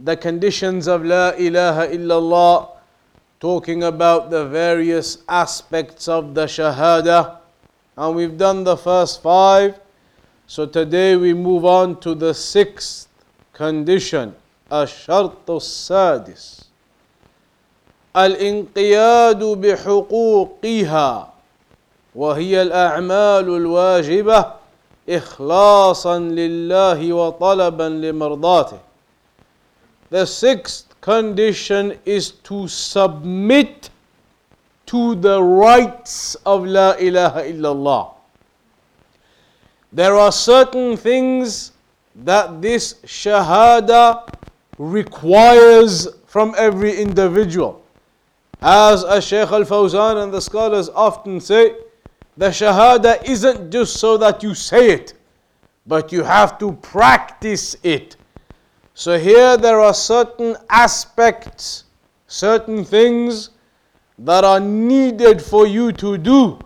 the conditions of La ilaha illallah, talking about the various aspects of the Shahada, and we've done the first five. So today we move on to the sixth condition, الشرط السادس الانقياد بحقوقها وهي الأعمال الواجبة إخلاصا لله وطلبا لمرضاته The sixth condition is to submit to the rights of La ilaha illallah. There are certain things that this Shahada requires from every individual. As a Shaykh Al Fawzan and the scholars often say, the Shahada isn't just so that you say it, but you have to practice it. So here there are certain aspects, certain things that are needed for you to do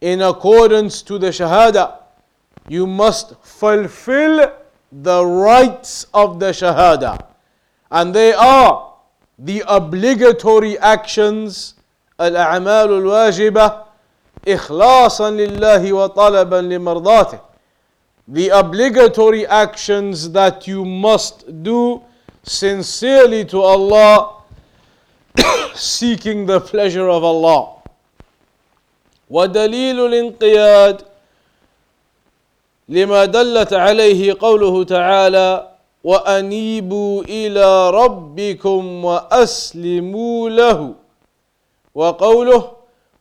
in accordance to the Shahada. You must fulfill the rights of the Shahada. And they are the obligatory actions, al-a'mal wajibah, ikhlasan lillahi wa talaban the obligatory actions that you must do sincerely to Allah, seeking the pleasure of Allah. ودليل الانقياد لما دلت عليه قوله تعالى وانيبوا الى ربكم واسلموا له وقوله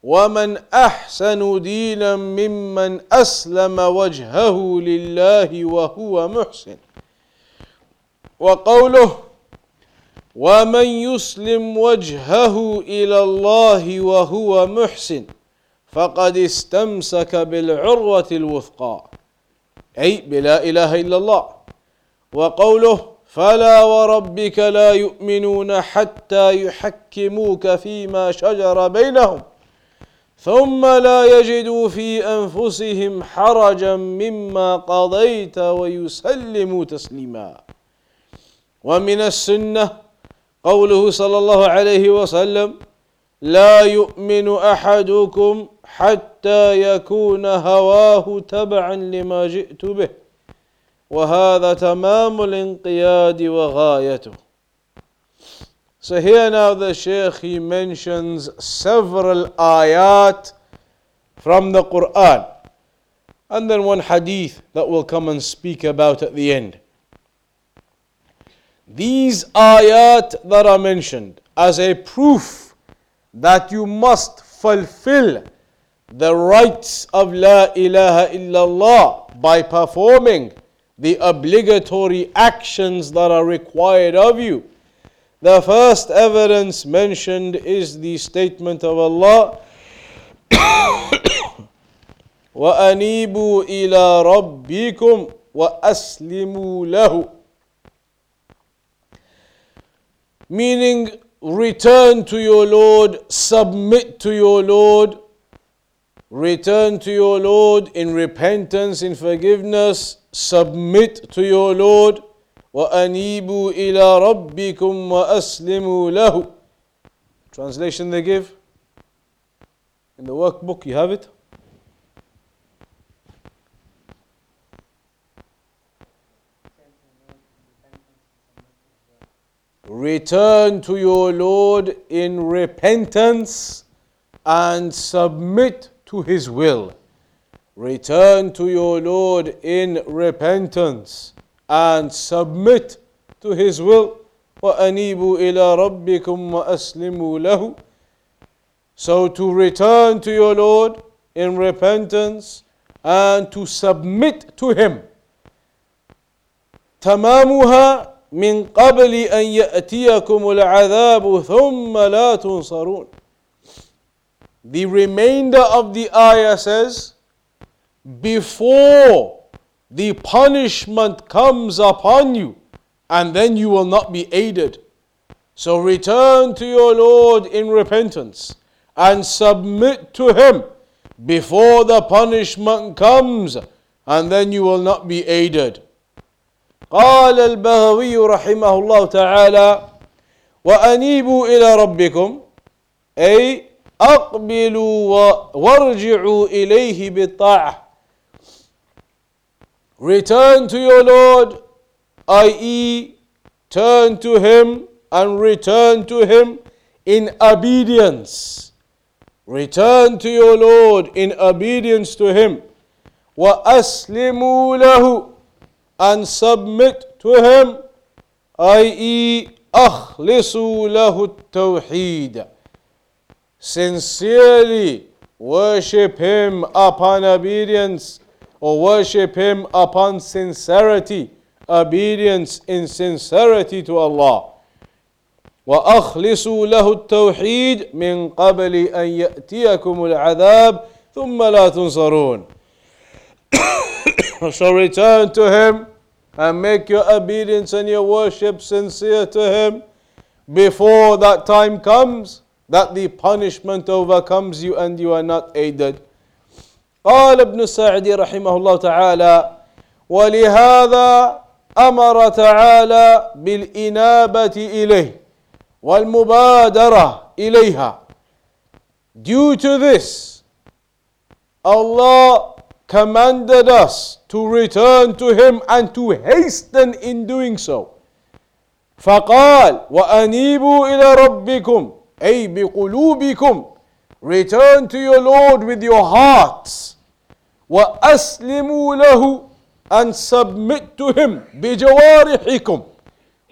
ومن أحسن دينا ممن أسلم وجهه لله وهو محسن. وقوله ومن يسلم وجهه إلى الله وهو محسن فقد استمسك بالعروة الوثقى أي بلا إله إلا الله. وقوله فلا وربك لا يؤمنون حتى يحكموك فيما شجر بينهم. ثم لا يجدوا في أنفسهم حرجا مما قضيت ويسلموا تسليما. ومن السنة قوله صلى الله عليه وسلم لا يؤمن أحدكم حتى يكون هواه تبعا لما جئت به وهذا تمام الانقياد وغايته. So here now the Shaykh he mentions several ayat from the Quran and then one hadith that we'll come and speak about at the end. These ayat that are mentioned as a proof that you must fulfill the rights of La ilaha illallah by performing the obligatory actions that are required of you the first evidence mentioned is the statement of Allah وأنيبوا إلى ربكم وأسلموا له meaning return to your Lord, submit to your Lord, return to your Lord in repentance, in forgiveness, submit to your Lord. وأنيبوا إلى ربكم وأسلموا له Translation they give in the workbook, you have it. Return to your Lord in repentance and submit to His will. Return to your Lord in repentance and submit to His will. وَأَنِيبُوا إِلَىٰ رَبِّكُمْ وَأَسْلِمُوا لَهُ So to return to your Lord in repentance and to submit to Him. تمامها من قبل أن يأتيكم العذاب ثم لا تنصرون The remainder of the ayah says, before the punishment comes upon you, and then you will not be aided. So return to your Lord in repentance and submit to Him before the punishment comes, and then you will not be aided. قال البغوي رحمه الله تعالى وأنيبوا إلى ربكم أي أقبلوا وارجعوا إليه بالطاعة Return to your Lord, i.e., turn to Him and return to Him in obedience. Return to your Lord in obedience to Him. وَأَسْلِمُوا لَهُ and submit to Him, i.e., أخلصوا له التوحيد. Sincerely worship Him upon obedience or worship Him upon sincerity, obedience in sincerity to Allah. وأخلصوا له التوحيد من قبل أن يأتيكم العذاب ثم لا تنصرون. so return to Him and make your obedience and your worship sincere to Him before that time comes that the punishment overcomes you and you are not aided. قال ابن السعدي رحمه الله تعالى ولهذا أمر تعالى بالإنابة إليه والمبادرة إليها. Due to this Allah commanded us to return to him and to hasten in doing so. فقال وأنيبوا إلى ربكم أي بقلوبكم. Return to your lord with your hearts. وأسلموا له and submit to him بجوارحكم.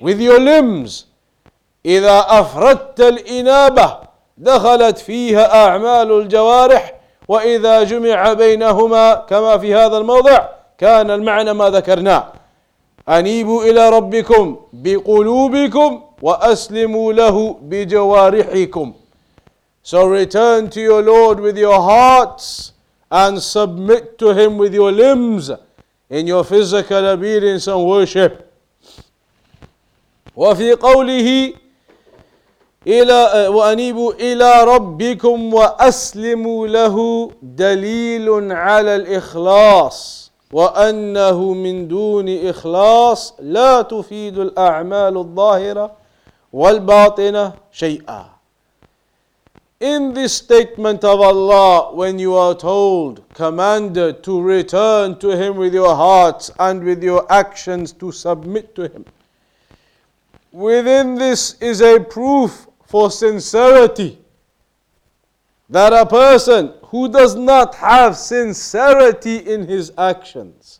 With your limbs إذا أفردت الإنابة دخلت فيها أعمال الجوارح وإذا جمع بينهما كما في هذا الموضع كان المعنى ما ذكرناه. أنيبوا إلى ربكم بقلوبكم وأسلموا له بجوارحكم. So return to your Lord with your hearts and submit to Him with your limbs in your physical obedience and worship. وفي قوله إلى وأنيبوا إلى ربكم وأسلموا له دليل على الإخلاص وأنه من دون إخلاص لا تفيد الأعمال الظاهرة والباطنة شيئا in this statement of Allah, when you are told, commanded to return to Him with your hearts and with your actions to submit to Him, within this is a proof for sincerity. That a person who does not have sincerity in his actions,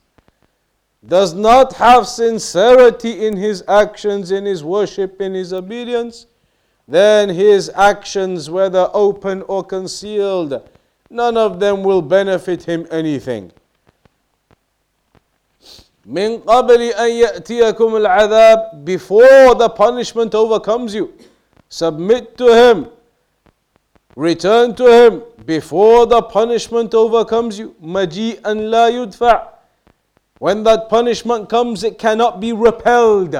does not have sincerity in his actions, in his worship, in his obedience, then his actions, whether open or concealed, none of them will benefit him anything. من قبل أن يأتيكم العذاب before the punishment overcomes you submit to him return to him before the punishment overcomes you مجيئا لا يدفع when that punishment comes it cannot be repelled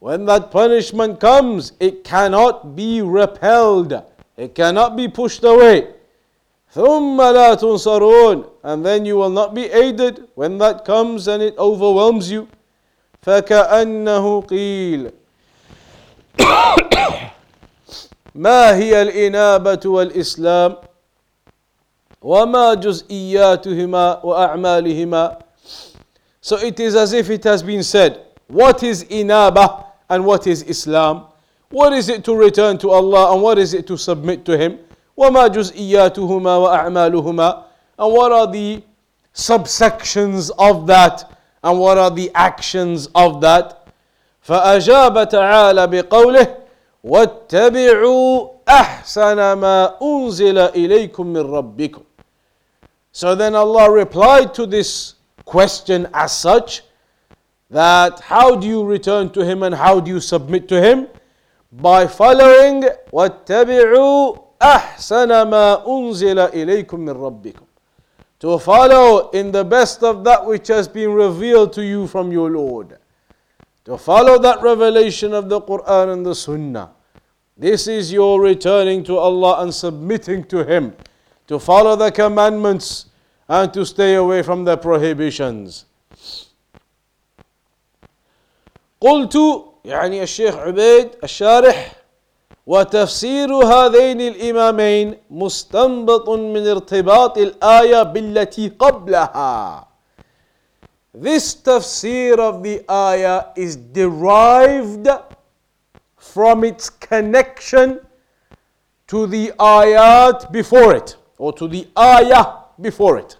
when that punishment comes, it cannot be repelled. It cannot be pushed away. ثُمَّ لَا تُنصَرُونَ And then you will not be aided when that comes and it overwhelms you. فَكَأَنَّهُ قِيلَ ما هي الإنابة والإسلام وما جزئياتهما وأعمالهما So it is as if it has been said, what is inaba? and what is Islam? What is it to return to Allah and what is it to submit to Him? وما جزئياتهما وأعمالهما and what are the subsections of that and what are the actions of that فأجاب تعالى بقوله واتبعوا أحسن ما أنزل إليكم من ربكم So then Allah replied to this question as such that how do you return to Him and how do you submit to Him? By following وَاتَّبِعُوا أَحْسَنَ مَا أُنزِلَ إِلَيْكُم مِّن رَبِّكُمْ To follow in the best of that which has been revealed to you from your Lord. To follow that revelation of the Quran and the Sunnah. This is your returning to Allah and submitting to Him. To follow the commandments and to stay away from the prohibitions. قلت يعني الشيخ عبيد الشارح وتفسير هذين الإمامين مستنبط من ارتباط الآية بالتي قبلها This tafsir of the ayah is derived from its connection to the ayat before it or to the ayah before it.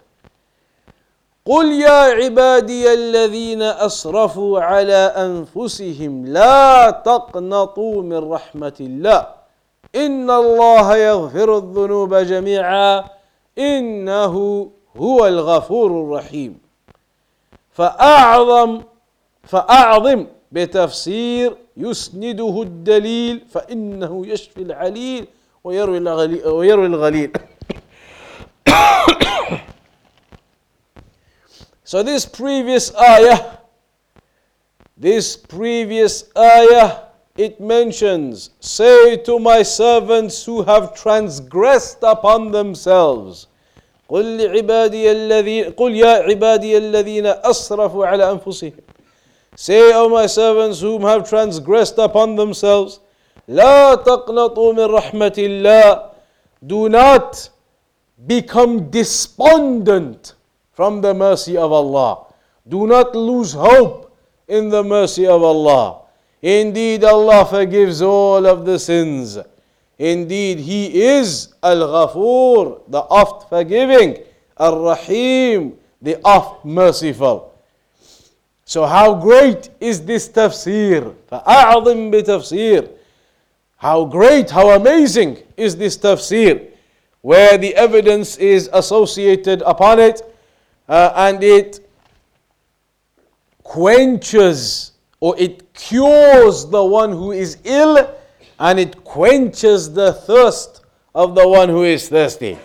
قل يا عبادي الذين اسرفوا على انفسهم لا تقنطوا من رحمه الله ان الله يغفر الذنوب جميعا انه هو الغفور الرحيم. فاعظم فاعظم بتفسير يسنده الدليل فانه يشفي العليل ويروي الغليل, ويروي الغليل. So this previous ayah, this previous ayah, it mentions, say to my servants who have transgressed upon themselves, قل لعبادي الذين قل يا عبادي الذين أسرفوا على أنفسهم Say, O my servants whom have transgressed upon themselves, لا تقنطوا من رحمة الله Do not become despondent from the mercy of Allah. Do not lose hope in the mercy of Allah. Indeed, Allah forgives all of the sins. Indeed, He is Al Ghafoor, the oft forgiving, Al Rahim, the oft merciful. So, how great is this tafsir? فأعظم بتفسير. How great, how amazing is this tafsir, where the evidence is associated upon it uh, and it quenches or it cures the one who is ill and it quenches the thirst of the one who is thirsty.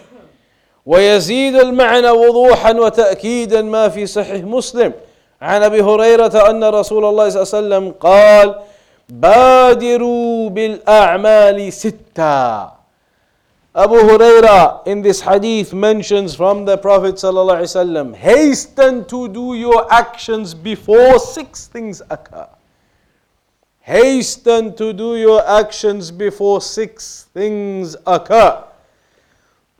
ويزيد المعنى وضوحا وتأكيدا ما في صحيح مسلم عن أبي هريرة أن رسول الله صلى الله عليه وسلم قال بادروا بالأعمال ستا Abu Huraira in this hadith mentions from the Prophet ﷺ, hasten to do your actions before six things occur. Hasten to do your actions before six things occur.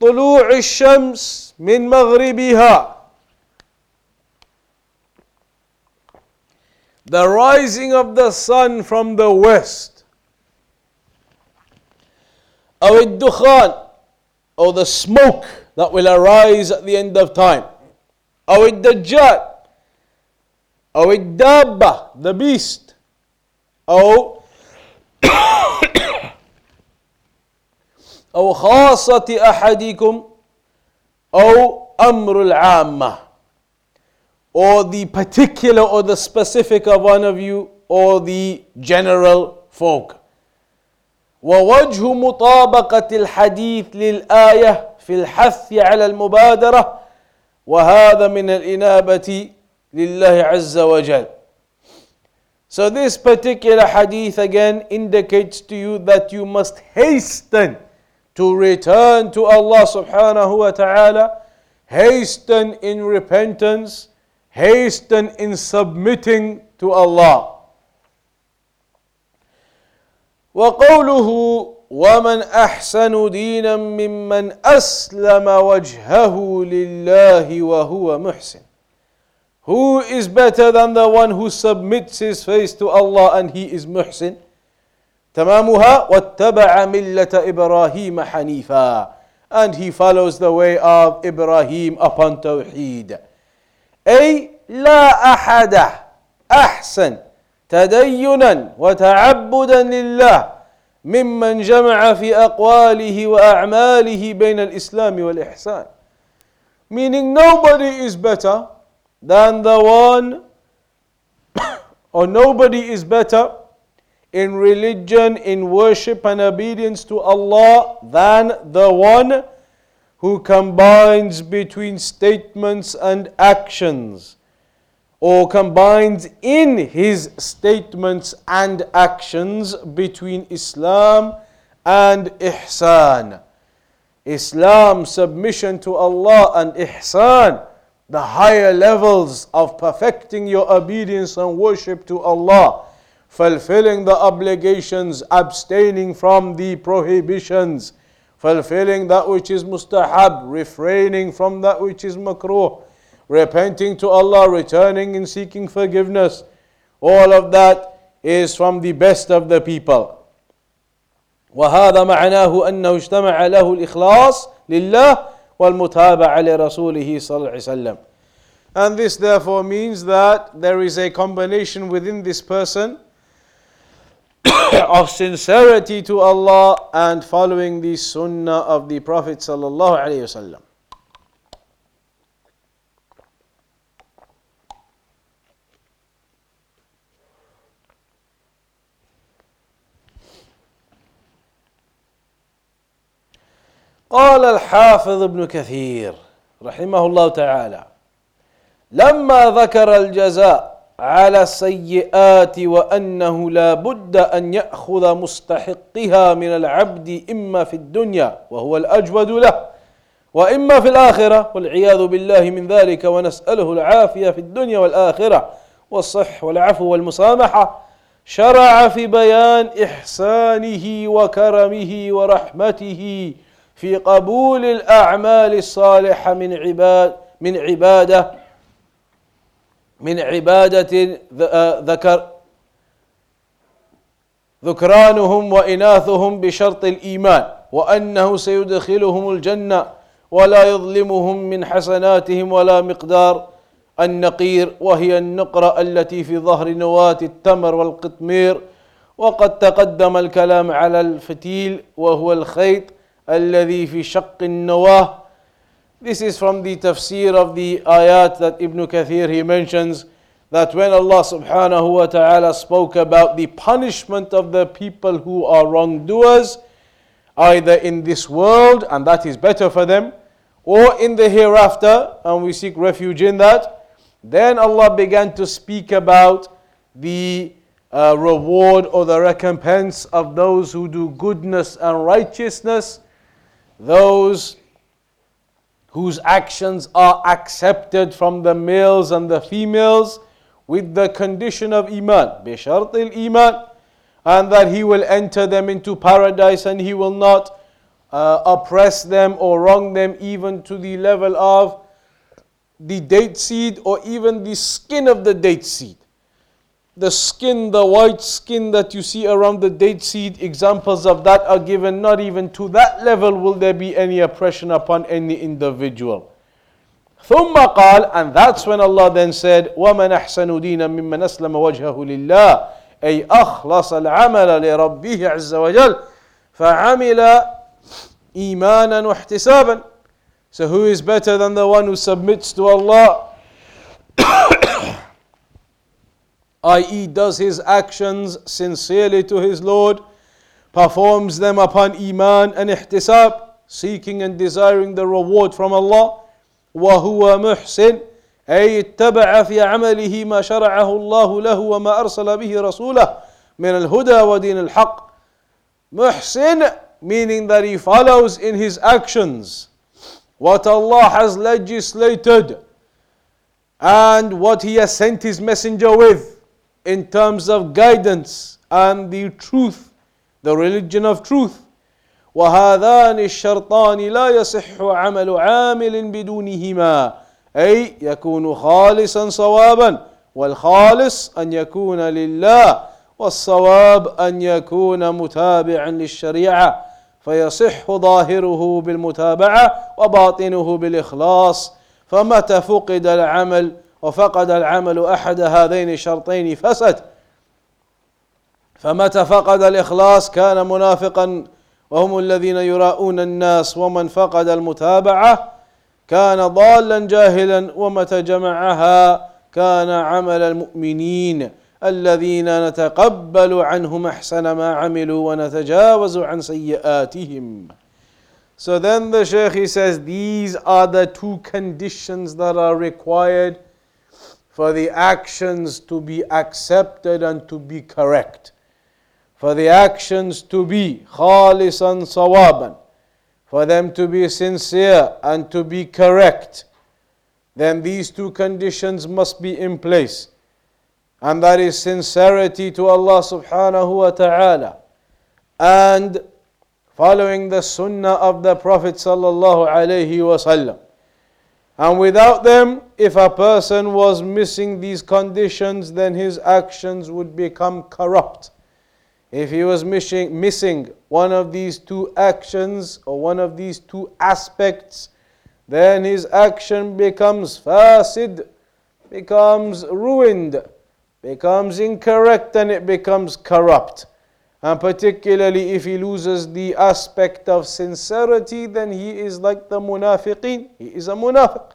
طلوع الشمس من مغربها The rising of the sun from the west. أو الدخان or the smoke that will arise at the end of time أو الدجال أو الدابة the beast أو أو خاصة أحدكم أو أمر العامة or the particular or the specific of one of you or the general folk ووجه مطابقة الحديث للآية في الحث على المبادرة وهذا من الإنابة لله عز وجل. So this particular hadith again indicates to you that you must hasten to return to Allah subhanahu wa ta'ala, hasten in repentance, hasten in submitting to Allah. وقوله ومن احسن دينا ممن اسلم وجهه لله وهو محسن Who is better than the one who submits his face to Allah and he is muhsin? تمامها واتبع ملة إبراهيم حنيفا and he follows the way of Ibrahim upon Tawheed. أي لا أحد أحسن تدينا وتعبدا لله ممن جمع في اقواله واعماله بين الاسلام والاحسان meaning nobody is better than the one or nobody is better in religion, in worship and obedience to Allah than the one who combines between statements and actions, or combines in his statements and actions between Islam and Ihsan. Islam, submission to Allah, and Ihsan, the higher levels of perfecting your obedience and worship to Allah fulfilling the obligations, abstaining from the prohibitions, fulfilling that which is mustahab, refraining from that which is makruh, repenting to Allah, returning and seeking forgiveness. All of that is from the best of the people. وهذا معناه أنه اجتمع له الإخلاص لله والمتابعة لرسوله صلى الله عليه وسلم. And this therefore means that there is a combination within this person of sincerity to Allah and following the sunnah of the Prophet sallallahu alaihi wasallam. قال الحافظ ابن كثير رحمه الله تعالى لما ذكر الجزاء على السيئات وأنه لا بد أن يأخذ مستحقها من العبد إما في الدنيا وهو الأجود له وإما في الآخرة والعياذ بالله من ذلك ونسأله العافية في الدنيا والآخرة والصح والعفو والمسامحة شرع في بيان إحسانه وكرمه ورحمته في قبول الأعمال الصالحة من عباد من عباده من عبادة آه، ذكر ذكرانهم وإناثهم بشرط الإيمان وأنه سيدخلهم الجنة ولا يظلمهم من حسناتهم ولا مقدار النقير وهي النقرة التي في ظهر نواة التمر والقطمير وقد تقدم الكلام على الفتيل وهو الخيط الذي في شق النواه This is from the tafsir of the ayat that Ibn Kathir he mentions that when Allah subhanahu wa ta'ala spoke about the punishment of the people who are wrongdoers, either in this world, and that is better for them, or in the hereafter, and we seek refuge in that, then Allah began to speak about the uh, reward or the recompense of those who do goodness and righteousness, those whose actions are accepted from the males and the females with the condition of iman بشرط iman and that he will enter them into paradise and he will not uh, oppress them or wrong them even to the level of the date seed or even the skin of the date seed the skin, the white skin that you see around the date seed, examples of that are given. Not even to that level will there be any oppression upon any individual. ثم قال, and that's when Allah then said, وَمَنْ أَحْسَنُ دِينًا مِمَّنْ أَسْلَمَ وَجْهَهُ لِلَّهِ أي أخلص العمل لربه عز وجل فعمل إيمانا واحتسابا So who is better than the one who submits to Allah i.e., does his actions sincerely to his Lord, performs them upon Iman and Ihtisab, seeking and desiring the reward from Allah, وهو محسن أي اتبع في عمله ما شرعه الله له وما أرسل به رسوله من الهدى ودين الحق محسن meaning that he follows in his actions what Allah has legislated and what he has sent his messenger with in terms of guidance and the truth, the religion of truth. وهذان الشرطان لا يصح عمل عامل بدونهما. أي يكون خالصا صوابا والخالص أن يكون لله والصواب أن يكون متابعا للشريعة. فيصح ظاهره بالمتابعة وباطنه بالإخلاص. فمتى فقد العمل وفقد العمل أحد هذين الشرطين فسد. فمتى فقد الإخلاص؟ كان منافقا وهم الذين يراءون الناس ومن فقد المتابعة. كان ضالا جاهلا ومتى جمعها؟ كان عمل المؤمنين الذين نتقبل عنهم أحسن ما عملوا ونتجاوز عن سيئاتهم. So then the Shaykh he says these are the two conditions that are required for the actions to be accepted and to be correct. For the actions to be khalisan sawaban, for them to be sincere and to be correct, then these two conditions must be in place. And that is sincerity to Allah subhanahu wa ta'ala and following the sunnah of the Prophet sallallahu alaihi wasallam. And without them, if a person was missing these conditions, then his actions would become corrupt. If he was missing, missing one of these two actions or one of these two aspects, then his action becomes fasid, becomes ruined, becomes incorrect, and it becomes corrupt And particularly if he loses the aspect of sincerity, then he is like the munafiqeen. He is a munafiq.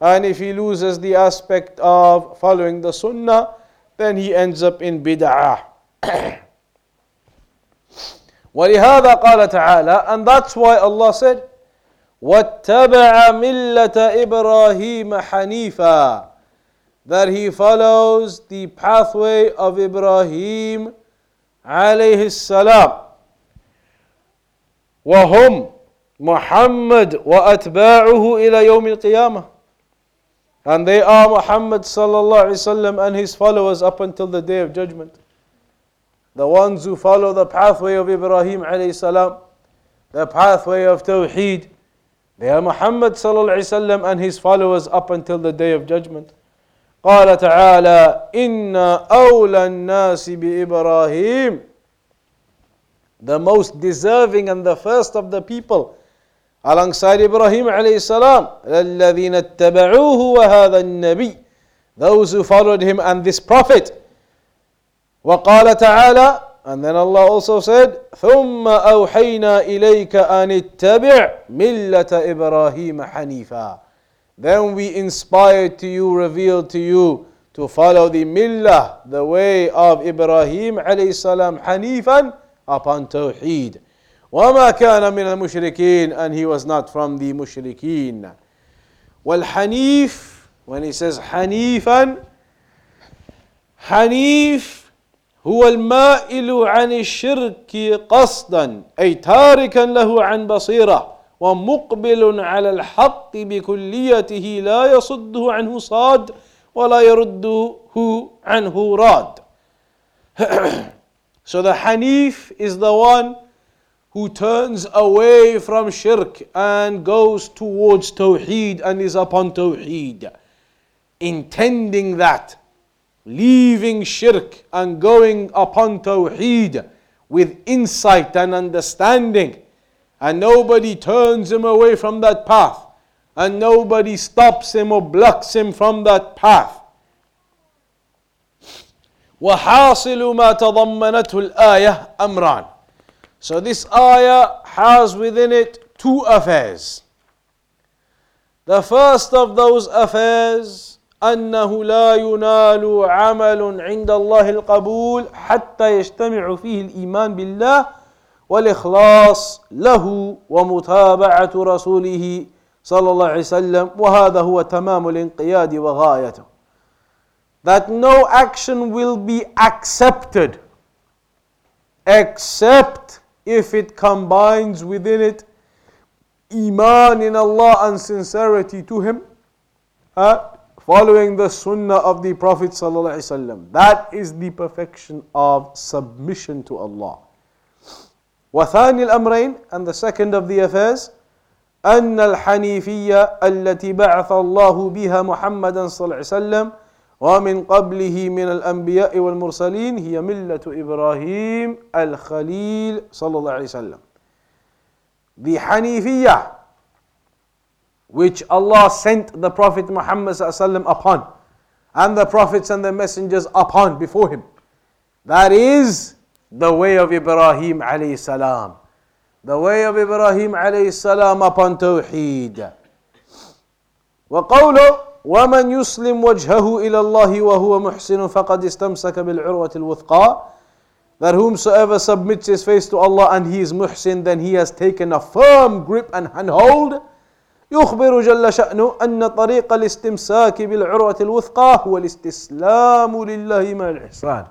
And if he loses the aspect of following the sunnah, then he ends up in bid'ah. ولهذا قال تعالى and that's why Allah said واتبع ملة إبراهيم حنيفا that he follows the pathway of Ibrahim عليه السلام وهم محمد وأتباعه إلى يوم القيامة and they are Muhammad sallallahu alaihi wasallam and his followers up until the day of judgment the ones who follow the pathway of Ibrahim alayhi salam the pathway of Tawheed they are Muhammad sallallahu alaihi wasallam and his followers up until the day of judgment قال تعالى إن أولى الناس بإبراهيم the most deserving and the first of the people alongside Ibrahim عليه السلام الذين اتبعوه وهذا النبي those who followed him and this prophet وقال تعالى and then Allah also said ثم أوحينا إليك أن اتبع ملة إبراهيم حنيفا Then we inspired to you, revealed to you to follow the millah, the way of Ibrahim alayhi salam, hanifan upon tawheed. وما كان من المشركين and he was not from the mushrikeen. والحنيف when he says حنيفا حنيف هو المائل عن الشرك قصدا أي تاركا له عن بصيره ومقبل على الحق بكليته لا يصده عنه صاد ولا يرده عنه راد So the Hanif is the one who turns away from shirk and goes towards Tawheed and is upon Tawheed, intending that, leaving shirk and going upon Tawheed with insight and understanding and nobody turns him away from that path, and nobody stops him or blocks him from that path. وحاصل ما تضمنته الآية أمران. So this ayah has within it two affairs. The first of those affairs أنه لا ينال عمل عند الله القبول حتى يجتمع فيه الإيمان بالله والإخلاص له ومتابعة رسوله صلى الله عليه وسلم وهذا هو تمام الانقياد وغايته that no action will be accepted except if it combines within it iman in Allah and sincerity to Him, uh, following the sunnah of the Prophet. That is the perfection of submission to Allah. وثاني الأمرين and the second of the affairs أن الحنيفية التي بعث الله بها محمدا صلى الله عليه وسلم ومن قبله من الأنبياء والمرسلين هي ملة إبراهيم الخليل صلى الله عليه وسلم. The Hanifiyah which Allah sent the Prophet Muhammad صلى الله عليه وسلم upon and the prophets and the messengers upon before him. That is the way of Ibrahim alayhi salam. The way of Ibrahim alayhi salam upon Tawheed. وقوله ومن يسلم وجهه إلى الله وهو محسن فقد استمسك بالعروة الوثقى that whomsoever submits his face to Allah and he is muhsin then he has taken a firm grip and handhold يخبر جل شأنه أن طريق الاستمساك بالعروة الوثقى هو الاستسلام لله مع الإحسان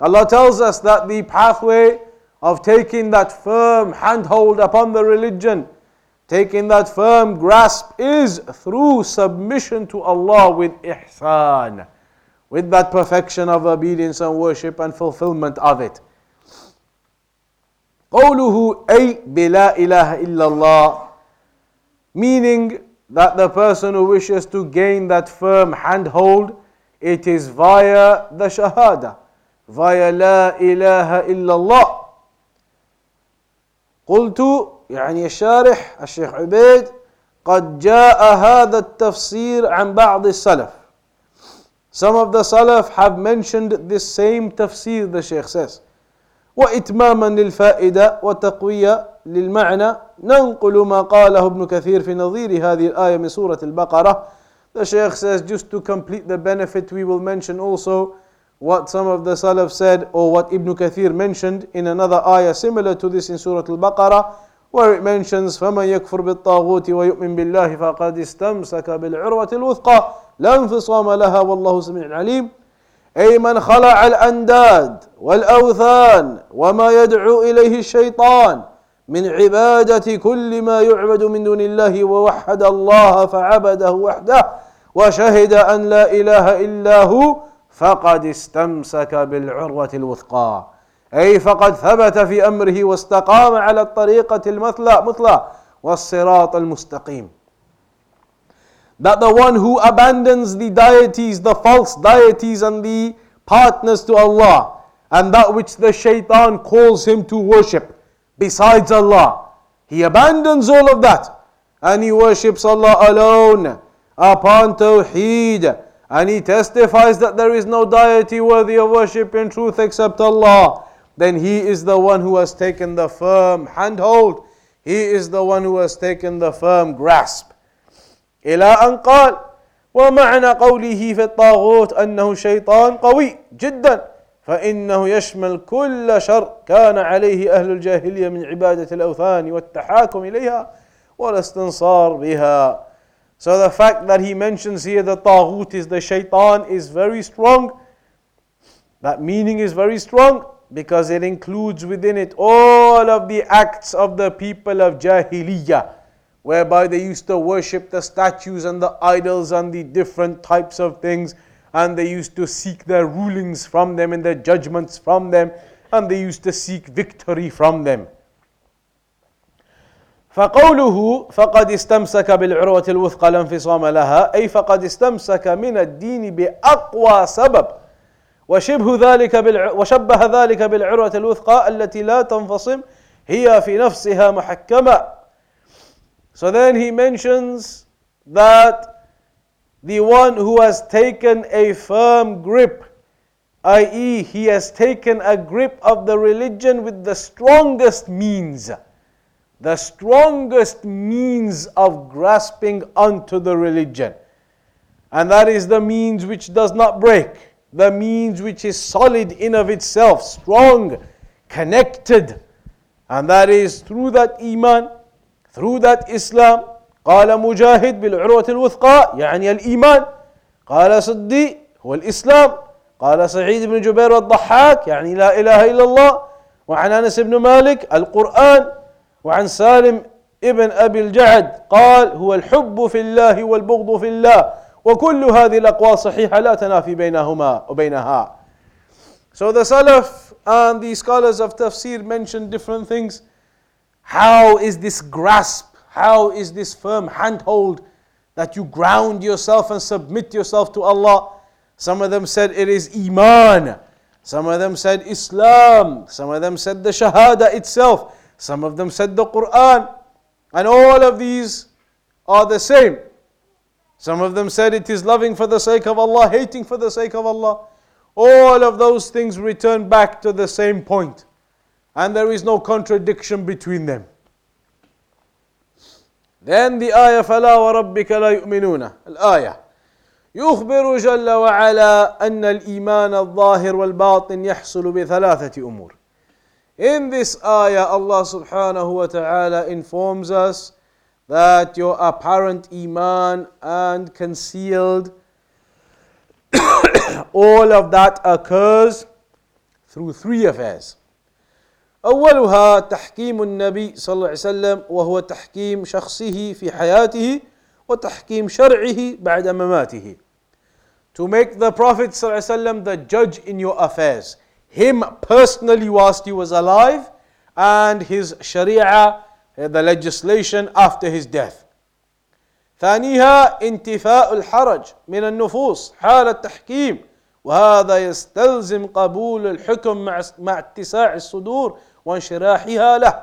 Allah tells us that the pathway of taking that firm handhold upon the religion, taking that firm grasp is through submission to Allah with ihsan, with that perfection of obedience and worship and fulfillment of it. قوله أي بلا إله إلا الله meaning that the person who wishes to gain that firm handhold it is via the shahada via لا إله إلا الله قلت يعني الشارح الشيخ عبيد قد جاء هذا التفسير عن بعض السلف Some of the Salaf have mentioned this same tafsir the Shaykh says. وإتماما للفائدة وتقوية للمعنى ننقل ما قاله ابن كثير في نظير هذه الآية من سورة البقرة The Shaykh says just to complete the benefit we will mention also what some of the Salaf said or what Ibn Kathir mentioned in another ayah similar to this in Surah Al-Baqarah where it mentions فَمَنْ يَكْفُرْ بِالطَّاغُوتِ وَيُؤْمِنْ بِاللَّهِ فَقَدْ اسْتَمْسَكَ بِالْعُرْوَةِ الْوُثْقَى لا انفصام لها والله سميع عليم أي من خلع الأنداد والأوثان وما يدعو إليه الشيطان من عبادة كل ما يعبد من دون الله ووحد الله فعبده وحده وشهد أن لا إله إلا هو فقد استمسك بالعروة الوثقى أي فقد ثبت في أمره واستقام على الطريقة المثلى مثلى والصراط المستقيم that the one who abandons the deities, the false deities and the partners to Allah and that which the shaitan calls him to worship besides Allah, he abandons all of that and he worships Allah alone upon Tawheed and he testifies that there is no deity worthy of worship in truth except Allah, then he is the one who has taken the firm handhold. He is the one who has taken the firm grasp. إلى أن قال ومعنى قوله في الطاغوت أنه شيطان قوي جدا فإنه يشمل كل شر كان عليه أهل الجاهلية من عبادة الأوثان والتحاكم إليها والاستنصار بها So the fact that he mentions here the Taghut is the shaitan is very strong. That meaning is very strong because it includes within it all of the acts of the people of Jahiliyyah, whereby they used to worship the statues and the idols and the different types of things, and they used to seek their rulings from them and their judgments from them, and they used to seek victory from them. فقوله فقد استمسك بالعروة الوثقى لا انفصام لها أي فقد استمسك من الدين بأقوى سبب وشبه ذلك بالع... وشبه ذلك بالعروة الوثقى التي لا تنفصم هي في نفسها محكمة So then he mentions that the one who has taken a firm grip, i.e., he has taken a grip of the religion with the strongest means. the strongest means of grasping onto the religion. And that is the means which does not break, the means which is solid in of itself, strong, connected. And that is through that iman, through that Islam. قال مجاهد بالعروة الوثقى يعني الإيمان قال صدي هو الإسلام قال سعيد بن جبير والضحاك يعني لا إله إلا الله وعن أنس بن مالك القرآن وعن سالم ابن أبي الجعد قال هو الحب في الله والبغض في الله وكل هذه الأقوال صحيحة لا تنافي بينهما وبينها So the Salaf and the scholars of tafsir mention different things. How is this grasp? How is this firm handhold that you ground yourself and submit yourself to Allah? Some of them said it is Iman. Some of them said Islam. Some of them said the Shahada itself. Some of them said the Quran. And all of these are the same. Some of them said it is loving for the sake of Allah, hating for the sake of Allah. All of those things return back to the same point. And there is no contradiction between them. Then the ayah فَلَا وَرَبِّكَ لَا يُؤْمِنُونَ الآية يخبر جل وعلا أن الإيمان الظاهر والباطن يحصل بثلاثة أمور. In this ayah, Allah subhanahu wa ta'ala informs us that your apparent iman and concealed, all of that occurs through three affairs. أولها تحكيم النبي صلى الله عليه وسلم وهو تحكيم شخصه في حياته وتحكيم شرعه بعد مماته. To make the Prophet صلى الله عليه وسلم the judge in your affairs. Him personally whilst he was alive and his sharia, the legislation after his death. ثانيها انتفاء الحرج من النفوس حال التحكيم وهذا يستلزم قبول الحكم مع مع اتساع الصدور وانشراحها له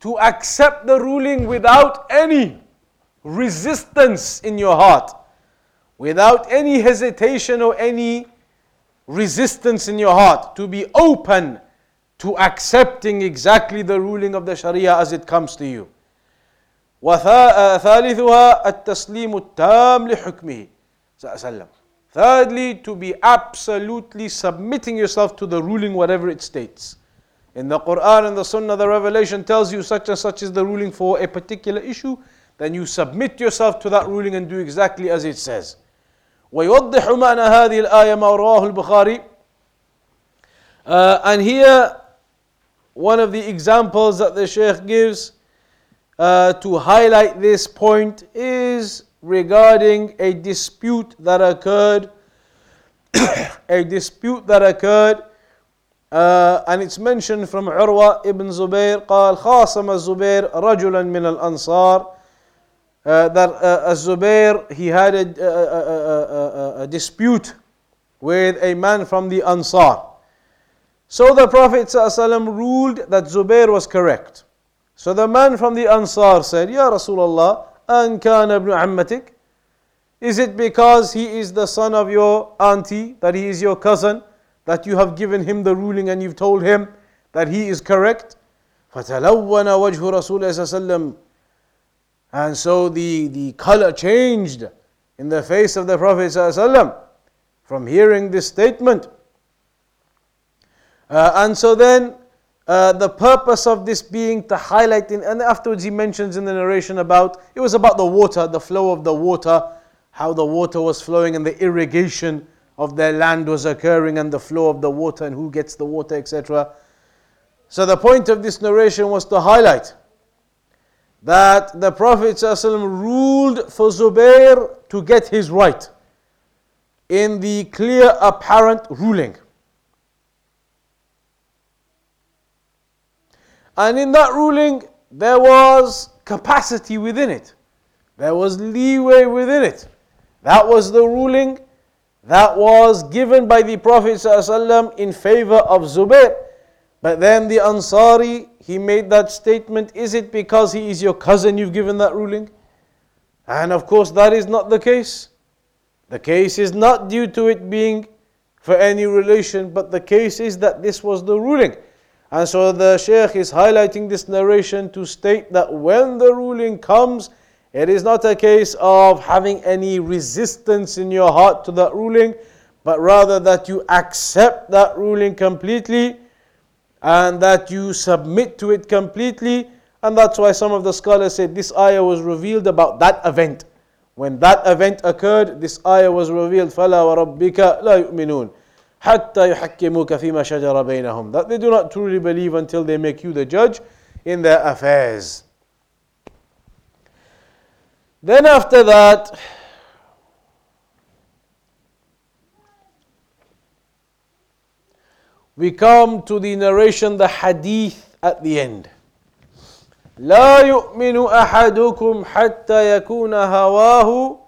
to accept the ruling without any resistance in your heart without any hesitation or any resistance in your heart to be open to accepting exactly the ruling of the sharia as it comes to you وثالثها التسليم التام لحكمه صلى الله عليه وسلم Thirdly, to be absolutely submitting yourself to the ruling, whatever it states. In the Quran and the Sunnah, the revelation tells you such and such is the ruling for a particular issue, then you submit yourself to that ruling and do exactly as it says. ويوضح معنى هذه الآية ما رواه البخاري uh, and here one of the examples that the Shaykh gives uh, to highlight this point is regarding a dispute that occurred, a dispute that occurred, uh, and it's mentioned from Urwa ibn Zubair قال خاصم الزبير رجلا من الأنصار uh, that uh, Zubair he had a, a, a, a, dispute with a man from the Ansar. So the Prophet ﷺ ruled that Zubair was correct. So the man from the Ansar said, Ya Rasulullah, أن كان ابن عمتك? Is it because he is the son of your auntie, that he is your cousin, that you have given him the ruling and you've told him that he is correct? فتلون وجه رسول الله صلى الله عليه وسلم and so the, the color changed in the face of the Prophet ﷺ from hearing this statement. Uh, and so then uh, the purpose of this being to highlight, in, and afterwards he mentions in the narration about, it was about the water, the flow of the water, how the water was flowing and the irrigation of their land was occurring and the flow of the water and who gets the water, etc. So the point of this narration was to highlight that the Prophet ﷺ ruled for Zubair to get his right in the clear apparent ruling. And in that ruling, there was capacity within it. There was leeway within it. That was the ruling that was given by the Prophet ﷺ in favor of Zubair. But then the Ansari, he made that statement Is it because he is your cousin you've given that ruling? And of course, that is not the case. The case is not due to it being for any relation, but the case is that this was the ruling. And so the Shaykh is highlighting this narration to state that when the ruling comes, it is not a case of having any resistance in your heart to that ruling, but rather that you accept that ruling completely and that you submit to it completely. And that's why some of the scholars said this ayah was revealed about that event. When that event occurred, this ayah was revealed. فَلَا وَرَبِّكَ لَا يُؤْمِنُونَ حتى يحكموك فيما شجر بينهم that they do not truly believe until they make you the judge in their affairs then after that we come to the narration the hadith at the end لا يؤمن احدكم حتى يكون هواه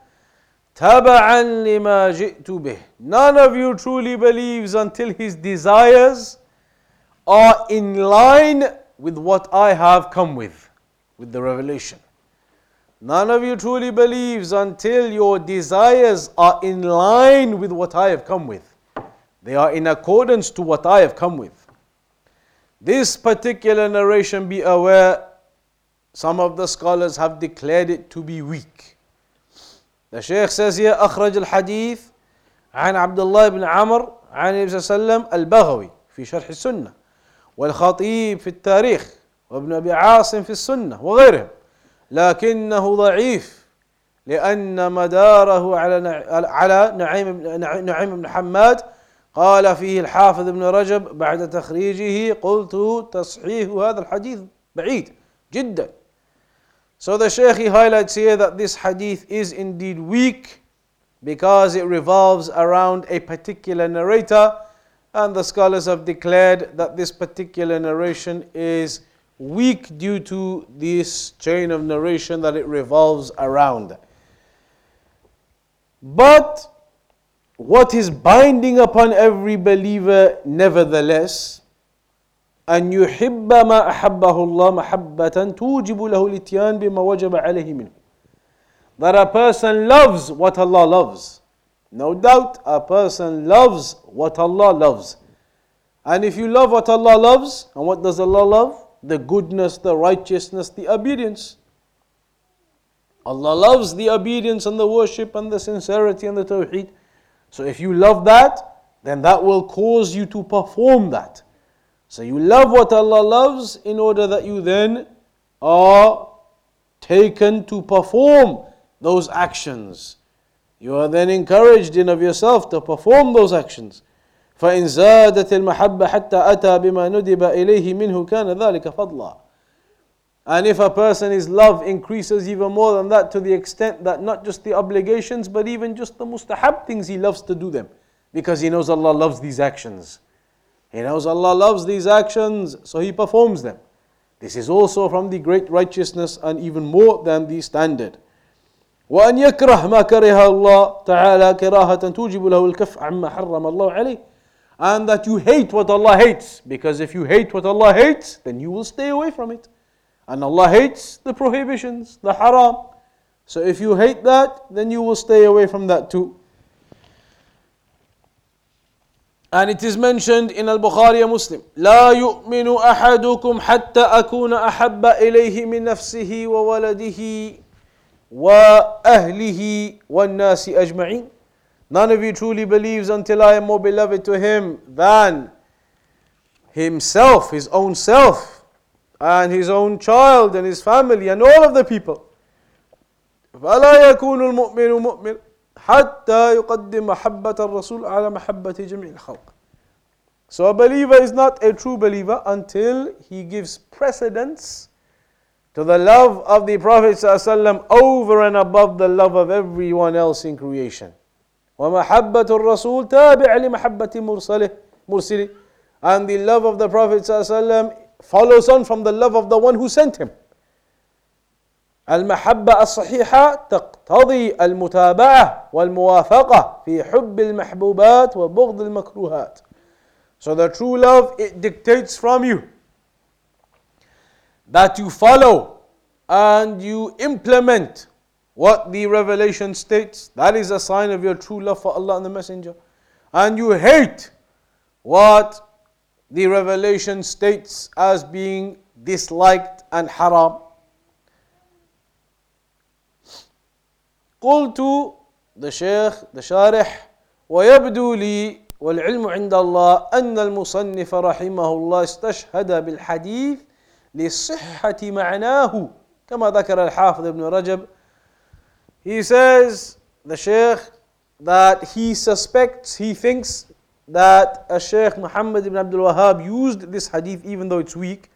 تبعا لما جئت به None of you truly believes until his desires are in line with what I have come with, with the revelation. None of you truly believes until your desires are in line with what I have come with. They are in accordance to what I have come with. This particular narration, be aware, some of the scholars have declared it to be weak. The Shaykh says here أخرج الحديث عن عبد الله بن عمر عن النبي صلى الله عليه وسلم البغوي في شرح السنة والخطيب في التاريخ وابن أبي عاصم في السنة وغيرهم لكنه ضعيف لأن مداره على نعيم بن حماد قال فيه الحافظ ابن رجب بعد تخريجه قلت تصحيح هذا الحديث بعيد جدا So the Shaykh he highlights here that this hadith is indeed weak because it revolves around a particular narrator and the scholars have declared that this particular narration is weak due to this chain of narration that it revolves around. But what is binding upon every believer, nevertheless, أن يحب ما أحبه الله محبة توجب له الاتيان بما وجب عليه منه. That a person loves what Allah loves. No doubt, a person loves what Allah loves. And if you love what Allah loves, and what does Allah love? The goodness, the righteousness, the obedience. Allah loves the obedience and the worship and the sincerity and the tawheed. So if you love that, then that will cause you to perform that. So you love what Allah loves in order that you then are taken to perform those actions. You are then encouraged in of yourself to perform those actions. فإن زادت المحبة حتى أتى بما ندب إليه منه كان ذلك فضلا and if a person's love increases even more than that to the extent that not just the obligations but even just the mustahab things he loves to do them because he knows Allah loves these actions. He knows Allah loves these actions so he performs them. This is also from the great righteousness and even more than the standard. وأن يكره ما كره الله تعالى كراهة توجب له الكف عما حرم الله عليه and that you hate what Allah hates because if you hate what Allah hates then you will stay away from it. And Allah hates the prohibitions, the haram. So if you hate that, then you will stay away from that too. And it is mentioned in Al-Bukhari and Muslim لا يؤمن أحدكم حتى أكون أحب إليه من نفسه وولده وأهله والناس أجمعين None of you truly believes until I am more beloved to him than himself, his own self and his own child and his family and all of the people. فلا يكون المؤمن مؤمن حتى يقدم محبة الرسول على محبة جميع الخلق. So a believer is not a true believer until he gives precedence to the love of the Prophet ﷺ over and above the love of everyone else in creation. ومحبة الرسول تابع لمحبة مرسله مرسله and the love of the Prophet ﷺ follows on from the love of the one who sent him. المحبة الصحيحة تقتضي المتابعة والموافقة في حب المحبوبات وبغض المكروهات. So the true love it dictates from you that you follow and you implement what the revelation states. That is a sign of your true love for Allah and the Messenger. And you hate what the revelation states as being disliked and haram. قلت the Shaykh, the Sharih, ويبدو لي والعلم عند الله أن المصنف رحمه الله استشهد بالحديث لصحة معناه كما ذكر الحافظ ابن رجب He says, the Shaykh, that he suspects, he thinks that a Shaykh Muhammad ibn Abdul Wahhab used this hadith even though it's weak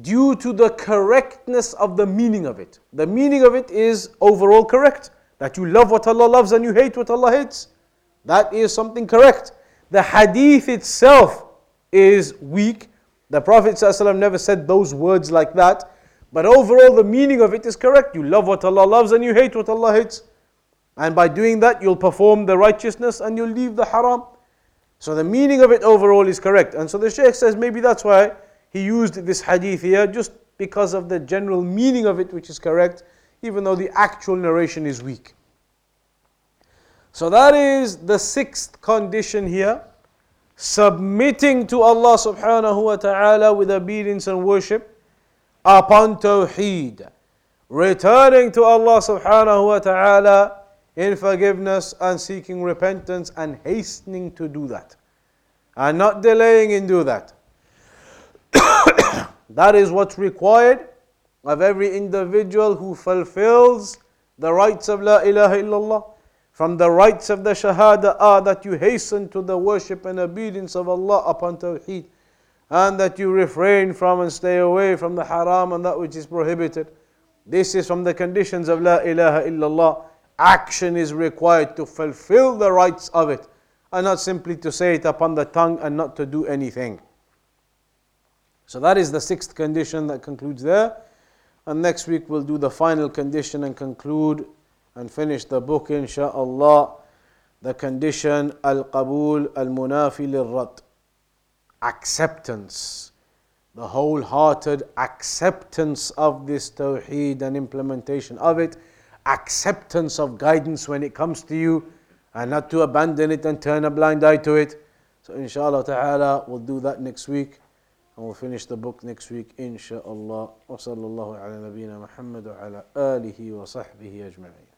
due to the correctness of the meaning of it. The meaning of it is overall correct. That you love what Allah loves and you hate what Allah hates. That is something correct. The hadith itself is weak. The Prophet never said those words like that. But overall, the meaning of it is correct. You love what Allah loves and you hate what Allah hates. And by doing that, you'll perform the righteousness and you'll leave the haram. So the meaning of it overall is correct. And so the Shaykh says maybe that's why he used this hadith here, just because of the general meaning of it, which is correct, even though the actual narration is weak. So that is the sixth condition here submitting to Allah subhanahu wa ta'ala with obedience and worship upon Tawheed. returning to Allah subhanahu wa ta'ala in forgiveness and seeking repentance and hastening to do that and not delaying in do that. that is what's required of every individual who fulfills the rights of La ilaha illallah. From the rights of the Shahada are that you hasten to the worship and obedience of Allah upon Tawheed and that you refrain from and stay away from the haram and that which is prohibited. This is from the conditions of La ilaha illallah. Action is required to fulfill the rights of it and not simply to say it upon the tongue and not to do anything. So that is the sixth condition that concludes there. And next week we'll do the final condition and conclude and finish the book insha'Allah. The condition al-qabul al-munafi lil Acceptance the wholehearted acceptance of this tawheed and implementation of it, acceptance of guidance when it comes to you, and not to abandon it and turn a blind eye to it. So, inshallah ta'ala, we'll do that next week. And we'll finish the book next week, inshallah. Wa sallallahu ala nabiyyina Muhammad wa ajma'in.